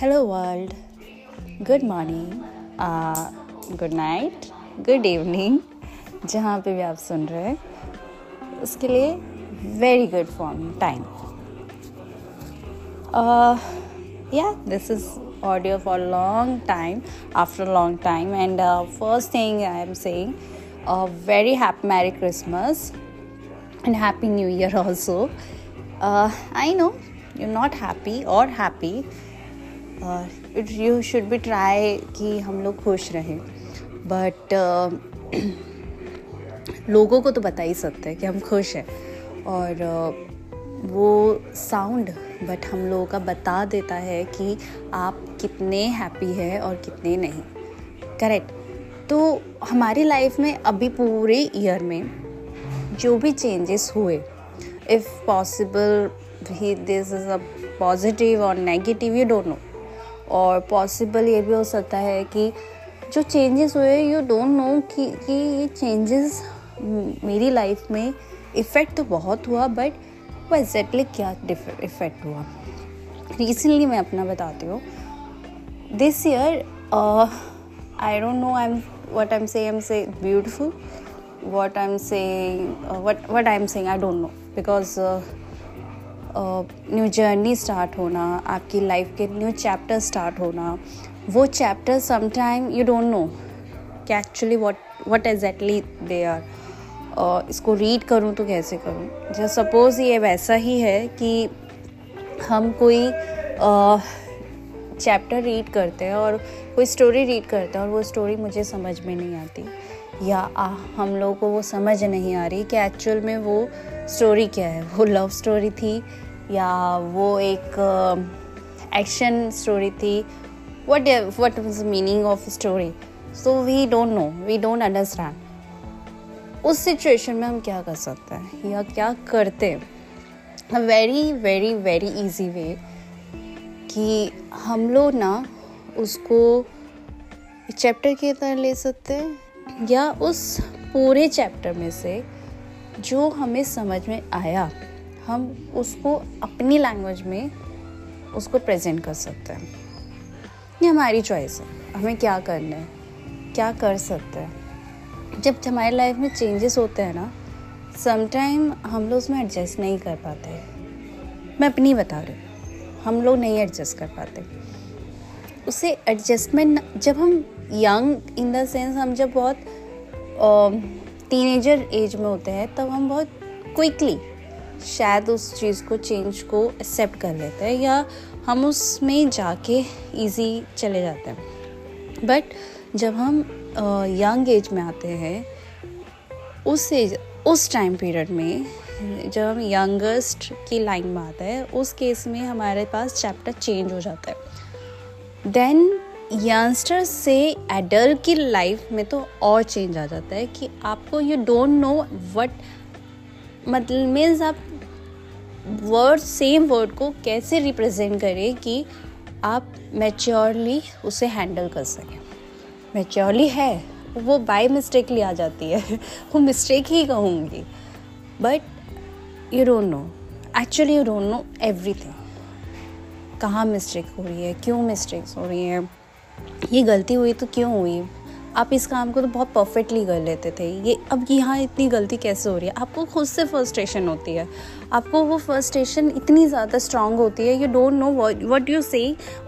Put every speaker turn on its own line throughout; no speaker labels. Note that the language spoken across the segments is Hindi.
hello world good morning good night good evening जहाँ पे भी आप सुन रहे हैं उसके लिए very good form time yeah this is audio for a long time after a long time and uh, first thing i am saying a very happy merry christmas and happy new year also uh, i know you're not happy or happy it you should be try कि हम लोग खुश रहें। बट uh, लोगों को तो बता ही सकते हैं कि हम खुश हैं। और uh, वो साउंड बट हम लोगों का बता देता है कि आप कितने हैप्पी हैं और कितने नहीं। करेक्ट तो हमारी लाइफ में अभी पूरे ईयर में जो भी चेंजेस हुए इफ़ पॉसिबल ही दिस इज़ अ पॉजिटिव और नेगेटिव यू डोंट नो और पॉसिबल ये भी हो सकता है कि जो चेंजेस हुए यू डोंट नो कि कि ये चेंजेस मेरी लाइफ में इफ़ेक्ट तो बहुत हुआ बट वो एग्जैक्टली क्या इफ़ेक्ट हुआ। रिसेंटली मैं अपना बताती हूँ। This year I don't know I am what I am say I am say beautiful what I am say what what I am saying I don't know because new journey start होना आपकी लाइफ के न्यू चैप्टर स्टार्ट होना वो chapter sometime you don't know कि actually what what exactly they are इसको रीड करूँ तो कैसे करूँ? जैसे सपोज़ ये वैसा ही है कि हम कोई चैप्टर रीड करते हैं और कोई स्टोरी रीड करते हैं और वो स्टोरी मुझे समझ में नहीं आती या आ, हम लोगों को वो समझ नहीं आ रही कि एक्चुअल में वो स्टोरी क्या है? वो लव स्टोरी थी या वो एक एक्शन स्टोरी थी। What what is meaning of story so we don't know we don't understand उस सिचुएशन में हम क्या कर सकते हैं? या क्या करते हैं? Very very very easy way कि हम लोग ना उसको चैप्टर की तरह ले सकते हैं, या उस पूरे चैप्टर में से जो हमें समझ में आया। हम उसको अपनी लैंग्वेज में उसको प्रेजेंट कर सकते हैं। ये हमारी चॉइस है। हमें क्या करना है? क्या कर सकते हैं? जब हमारी लाइफ में चेंजेस होते हैं ना समटाइम हम लोग उसमें एडजस्ट नहीं कर पाते। मैं अपनी बता रही हूँ। हम लोग नहीं एडजस्ट कर पाते। उसे एडजस्टमेंट जब हम यंग इन द सेंस हम जब बहुत टीनेजर एज में होते हैं, तब तो हम बहुत क्विकली शायद उस चीज़ को चेंज को एक्सेप्ट कर लेते हैं या हम उसमें जाके इजी चले जाते हैं। बट जब हम यंग एज में आते हैं, उस एज उस टाइम पीरियड में, जब हम यंगेस्ट की लाइन में आते हैं, उस केस में हमारे पास चैप्टर चेंज हो जाता है। देन यंगस्टर से एडल्ट की लाइफ में तो और चेंज आ जाता है कि आपको यू डोंट नो वट मतलब मीन्स आप वर्ड सेम वर्ड को कैसे रिप्रेजेंट करें कि आप मेच्योरली उसे हैंडल कर सकें। मेच्योरली है, वो बाय मिस्टेकली आ जाती है। वो मिस्टेक ही कहूँगी। But you don't know actually you don't know everything कहाँ मिस्टेक हो रही है, क्यों मिस्टेक्स हो रही हैं? ये गलती हुई तो क्यों हुई? आप इस काम को तो बहुत परफेक्टली कर लेते थे। ये अब यहाँ इतनी गलती कैसे हो रही है? आपको खुद से फ्रस्ट्रेशन होती है। आपको वो फ्रस्ट्रेशन इतनी ज़्यादा स्ट्रांग होती है you don't know what you say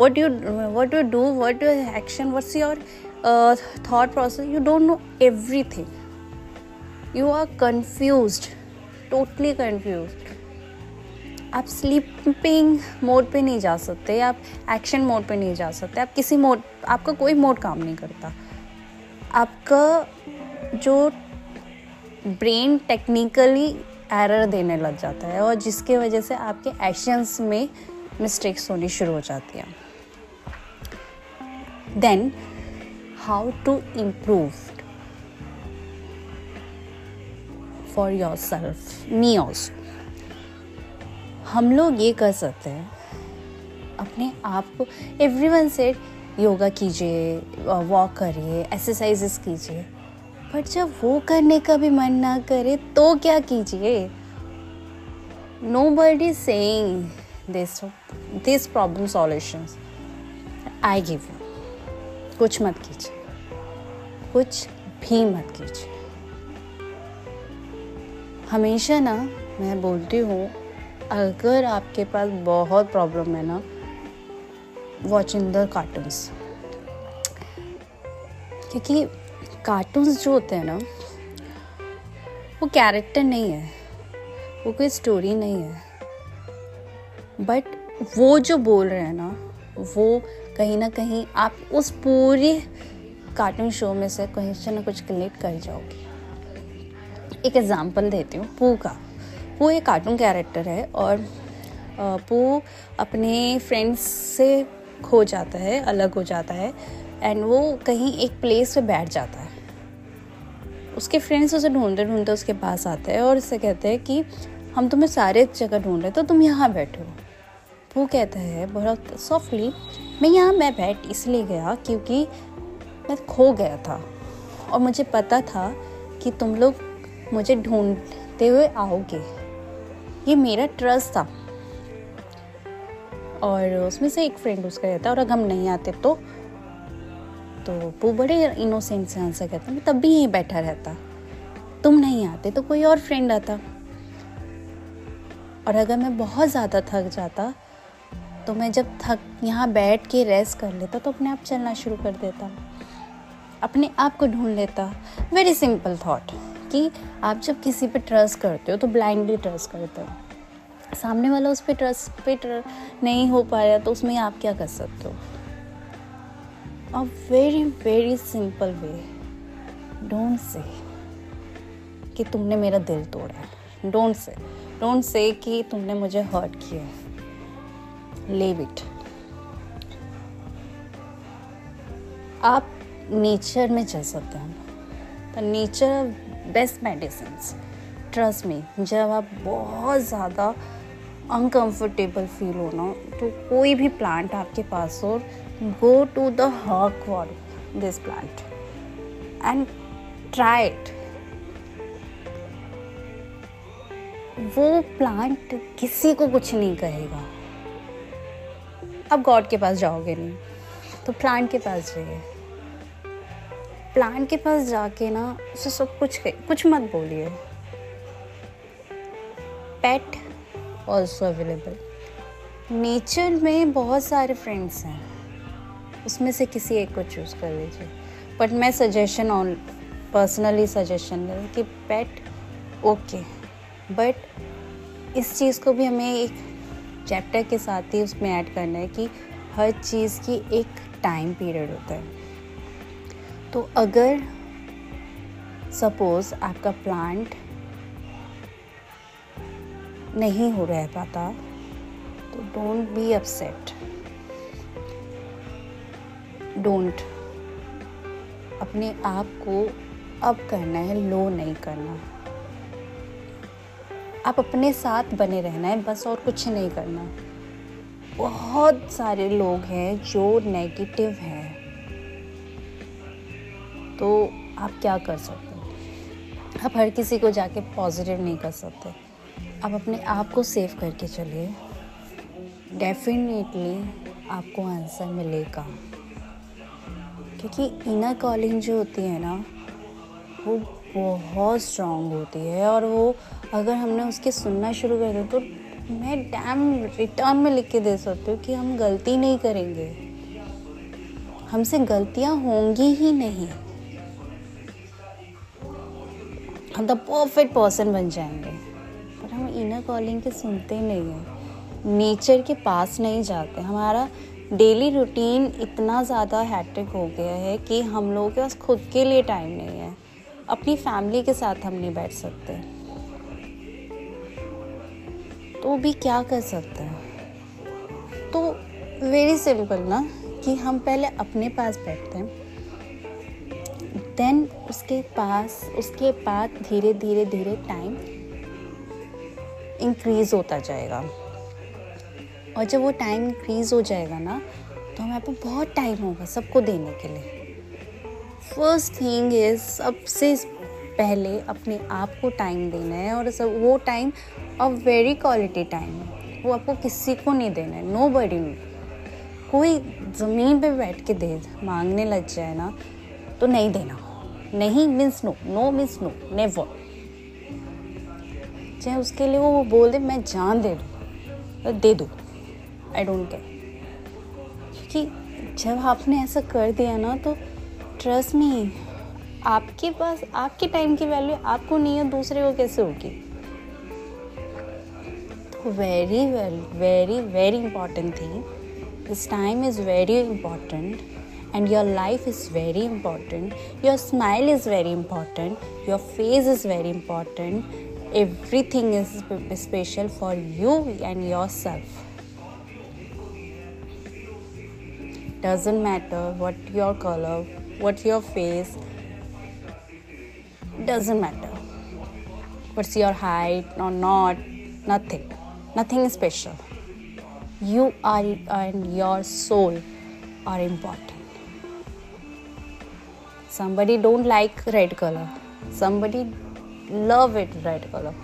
what you what you do what you action what's your thought process you don't know every thing you are confuse totally confuse आप स्लीपिंग मोड पे नहीं जा सकते, आप एक्शन मोड पे नहीं जा सकते, आप किसी मोड आपका कोई मोड काम नहीं करता। आपका जो ब्रेन टेक्निकली एरर देने लग जाता है और जिसके वजह से आपके एक्शंस में मिस्टेक्स होनी शुरू हो जाती हैं। Then how to improve for your self me also हम लोग ये कर सकते हैं, अपने आप को एवरी वन सेट योगा कीजिए वॉक करिए एक्सरसाइजेस कीजिए। बट जब वो करने का भी मन ना करे तो क्या कीजिए? Nobody saying this this problem solutions I give you कुछ मत कीजिए। कुछ भी मत कीजिए। हमेशा ना, मैं बोलती हूँ, अगर आपके पास बहुत प्रॉब्लम है ना वॉचिंग द कार्टून्स क्योंकि कार्टून्स जो होते हैं ना, वो कैरेक्टर नहीं है, वो कोई स्टोरी नहीं है. बट वो जो बोल रहे हैं ना, वो कहीं ना कहीं आप उस पूरे कार्टून शो में से कहीं से ना कुछ कलेक्ट कर जाओगे. एक एग्ज़ाम्पल देती हूँ पू का. पू एक कार्टून कैरेक्टर है और पू अपने फ्रेंड्स से खो जाता है, अलग हो जाता है एंड वो कहीं एक प्लेस पे बैठ जाता है। उसके फ्रेंड्स उसे ढूंढते ढूंढते उसके पास आते हैं और उससे कहते हैं कि, हम तुम्हें सारे जगह ढूंढ रहे तो तुम यहाँ बैठो। वो कहता है बहुत सॉफ्टली मैं यहाँ, मैं बैठ इसलिए गया क्योंकि मैं खो गया था और मुझे पता था कि तुम लोग मुझे ढूंढते हुए आओगे। ये मेरा ट्रस्ट था। और उसमें से एक फ्रेंड उसका कहता और अगर हम नहीं आते तो तो वो बड़े इनोसेंट से आंसर कहता मैं तब भी यहीं बैठा रहता। तुम नहीं आते तो कोई और फ्रेंड आता। और अगर मैं बहुत ज़्यादा थक जाता तो मैं जब थक, यहाँ बैठ के रेस्ट कर लेता तो अपने आप चलना शुरू कर देता। अपने आप को ढूंढ लेता। वेरी सिंपल थॉट कि आप जब किसी पे ट्रस्ट करते हो तो ब्लाइंडली ट्रस्ट करते हो। सामने वाला उस पर ट्रस्ट पे ट्र, नहीं हो पाया तो उसमें आप क्या कर सकते हो? A very very simple way don't say कि तुमने मेरा दिल तोड़ा है। डोंट से डोंट से कि तुमने मुझे हर्ट किया है। लेव इट आप नेचर में चल सकते हैं। तो नेचर बेस्ट मेडिसिन ट्रस्ट में जब आप बहुत ज़्यादा अनकंफर्टेबल फील हो ना तो कोई भी प्लांट आपके पास हो go to the hark wall this plant and try it वो प्लांट किसी को कुछ नहीं कहेगा। अब गॉड के पास जाओगे नहीं तो प्लांट के पास जाइए। प्लांट के पास जाके ना, उसे सब कुछ कुछ मत बोलिए। पेट ऑल्सो अवेलेबल नेचर में बहुत सारे फ्रेंड्स हैं। उसमें से किसी एक को चूज़ कर लीजिए। बट मैं सजेशन ऑन पर्सनली सजेशन दे कि पेट ओके बट इस चीज़ को भी हमें एक चैप्टर के साथ ही उसमें ऐड करना है कि हर चीज़ की एक टाइम पीरियड होता है। तो अगर सपोज़ आपका प्लांट नहीं हो रह पाता तो डोंट बी अपसेट डोंट अपने आप को अब करना है, लो नहीं करना. आप अपने साथ बने रहना है, बस और कुछ नहीं करना. बहुत सारे लोग हैं जो नेगेटिव हैं. तो आप क्या कर सकते हो? आप हर किसी को जाके पॉजिटिव नहीं कर सकते. आप अपने आप को सेव करके चलिए। डेफिनेटली आपको आंसर मिलेगा। क्योंकि इनर कॉलिंग जो होती है ना, वो बहुत स्ट्रांग होती है और वो अगर हमने उसके सुनना शुरू कर दिया तो मैं डैम रिटर्न में लिख के दे सकती हूँ कि हम गलती नहीं करेंगे। हमसे गलतियाँ होंगी ही नहीं। हम द परफेक्ट पर्सन बन जाएँगे। पर हम इनर कॉलिंग के सुनते नहीं हैं। नेचर के पास नहीं जाते। हमारा डेली रूटीन इतना ज़्यादा हैट्रिक हो गया है कि हम लोगों के पास खुद के लिए टाइम नहीं है। अपनी फैमिली के साथ हम नहीं बैठ सकते। तो भी क्या कर सकते हैं? तो वेरी सिंपल ना, कि हम पहले अपने पास बैठते हैं। देन उसके पास, उसके बाद धीरे धीरे धीरे टाइम इंक्रीज़ होता जाएगा। और जब वो टाइम इंक्रीज़ हो जाएगा ना तो हमारे पास बहुत टाइम होगा सबको देने के लिए। फ़र्स्ट थिंग इज़ सबसे पहले अपने आप को टाइम देना है और सब, वो time a very quality time है। वो आपको किसी को नहीं देना है नो। बडी कोई ज़मीन पे बैठ के दे, मांगने लग जाए ना तो नहीं देना। नहीं means no no means no never चाहे उसके लिए वो बोल दे, मैं जान दे दूँ। दे दो। आई डोंट केयर क्योंकि जब आपने ऐसा कर दिया ना तो ट्रस्ट मी आपके पास, आपके टाइम की वैल्यू आपको नहीं है, दूसरे को कैसे होगी? तो very well very very important thing this time is very important and your life is very important, your smile is very important, your face is very important everything is special for you and yourself. Doesn't matter what your color what your face doesn't matter. What's your height or not nothing. Nothing is special. You are and your soul are important. Somebody don't like red color. Somebody love it red color.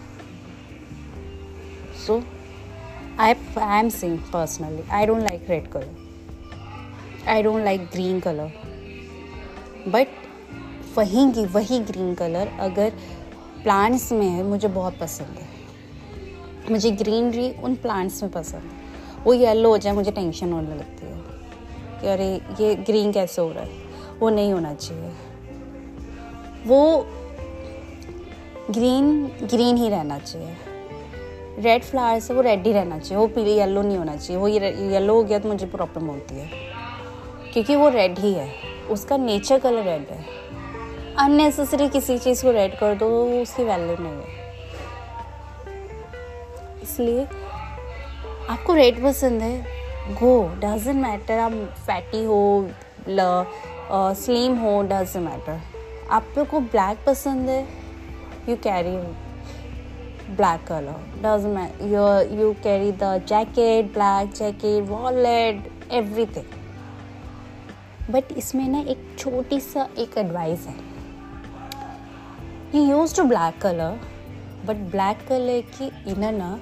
So, i i am saying personally. I don't like red color. I don't like green colour but वहीं की वही ग्रीन कलर अगर प्लांट्स में है, मुझे बहुत पसंद है। मुझे ग्रीनरी उन प्लांट्स में पसंद है। वो येलो हो जाए, मुझे टेंशन होने लगती है। कि अरे, ये ग्रीन कैसे हो रहा है? वो नहीं होना चाहिए। वो ग्रीन ग्रीन ही रहना चाहिए। रेड फ्लावर से वो रेड ही रहना चाहिए। वो पीले येलो नहीं होना चाहिए। वो येलो हो गया तो मुझे प्रॉब्लम होती है। क्योंकि वो रेड ही है। उसका नेचर कलर रेड है। अननेसेसरी किसी चीज़ को रेड कर दो उसकी वैल्यू नहीं है। इसलिए आपको रेड पसंद है? गो डजेंट मैटर आप फैटी हो स्लिम हो डजेंट मैटर आपको ब्लैक पसंद है? You carry black colour doesn't you carry the jacket black jacket wallet everything but इसमें ना एक छोटी सा एक एडवाइस है। You use to black colour but black colour की इनर ना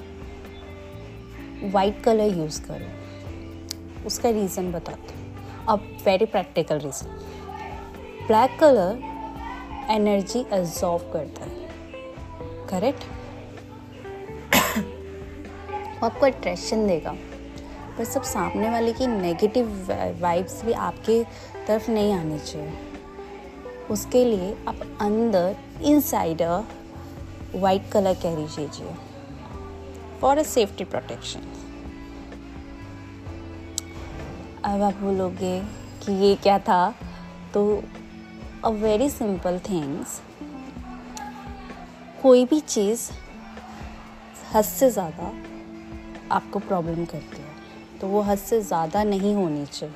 वाइट कलर यूज़ करो। उसका रीज़न बताता हूँ। अब very practical reason black colour energy absorb करता है। करेक्ट आपको अट्रैक्शन देगा। पर सब सामने वाले की नेगेटिव वाइब्स भी आपके तरफ़ नहीं आनी चाहिए। उसके लिए आप अंदर इनसाइड वाइट कलर कैरी कीजिए। फॉर अ सेफ्टी प्रोटेक्शन अब आप बोलोगे कि ये क्या था? तो अ वेरी सिंपल थिंग्स कोई भी चीज़ हद से ज़्यादा आपको प्रॉब्लम करती है तो वो हद से ज़्यादा नहीं होनी चाहिए।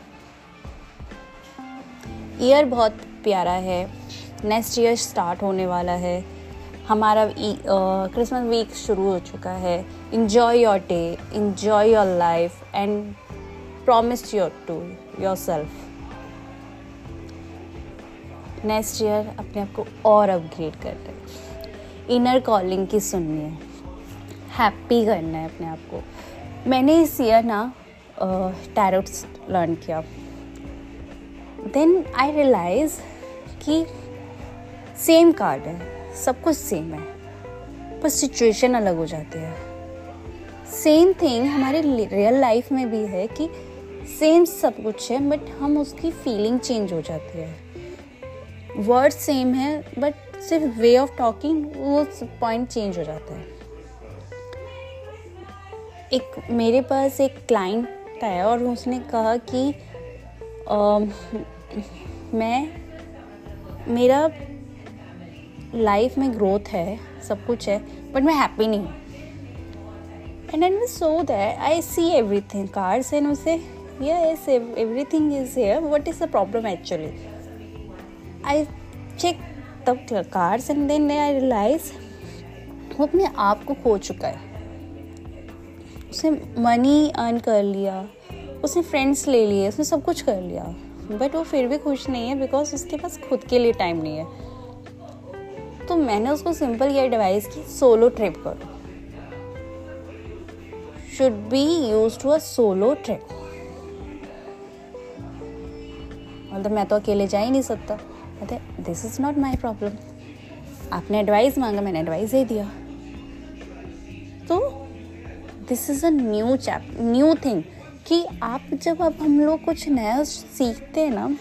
ईयर बहुत प्यारा है, नेक्स्ट ईयर स्टार्ट होने वाला है, हमारा क्रिसमस वीक शुरू हो चुका है। Enjoy your day enjoy your life and promise your to your self next year अपने आप को और अपग्रेड कर रहे इनर कॉलिंग की सुननी है। हैप्पी करना है अपने आप को। मैंने इस ईयर ना टैरोट्स लर्न किया। देन आई रियलाइज़ कि सेम कार्ड है। सब कुछ सेम है। पर सिचुएशन अलग हो जाती है। सेम थिंग हमारे रियल लाइफ में भी है कि सेम सब कुछ है बट हम उसकी फीलिंग चेंज हो जाती है। वर्ड सेम है बट सिर्फ़ वे ऑफ़ टॉकिंग वो पॉइंट चेंज हो जाता है। एक मेरे पास एक क्लाइंट है और उसने कहा कि आ, मैं मेरा लाइफ में ग्रोथ है सब कुछ है बट मैं हैप्पी नहीं हूँ। And and so that I see every thing cars and उसे। Yes everything is here what is the problem actually? I check the cards and then i realize वो अपने आप को खो चुका है। उसने मनी अर्न कर लिया, उसने फ्रेंड्स ले लिए, उसने सब कुछ कर लिया। बट वो फिर भी खुश नहीं है बिकॉज़ उसके पास खुद के लिए टाइम नहीं है। तो मैंने उसको सिंपल ये एडवाइस की सोलो ट्रिप करो। Should be use to a solo trip मतलब मैं तो अकेले जा ही नहीं सकता। कहते this is not my problem आपने एडवाइस मांगा, मैंने एडवाइस दे दिया। तो this is a new chap new thing कि आप जब अब हम लोग कुछ नया सीखते हैं ना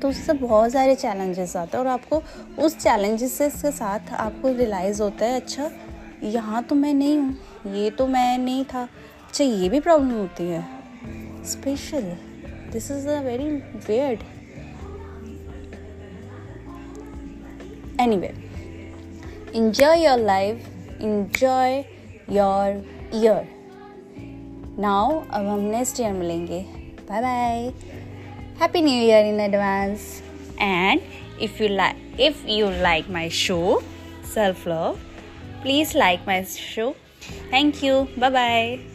तो उससे बहुत सारे चैलेंजेस आते हैं और आपको उस चैलेंजेस के साथ आपको रियलाइज़ होता है अच्छा यहाँ तो मैं नहीं हूँ, ये तो मैं नहीं था। अच्छा ये भी प्रॉब्लम होती है। Special this is a very weird any way enjoy your life enjoy your year now अब हम नेक्स्ट ईयर मिलेंगे bye bye happy new year in advance and if you like if you like my show self love please like my show thank you bye bye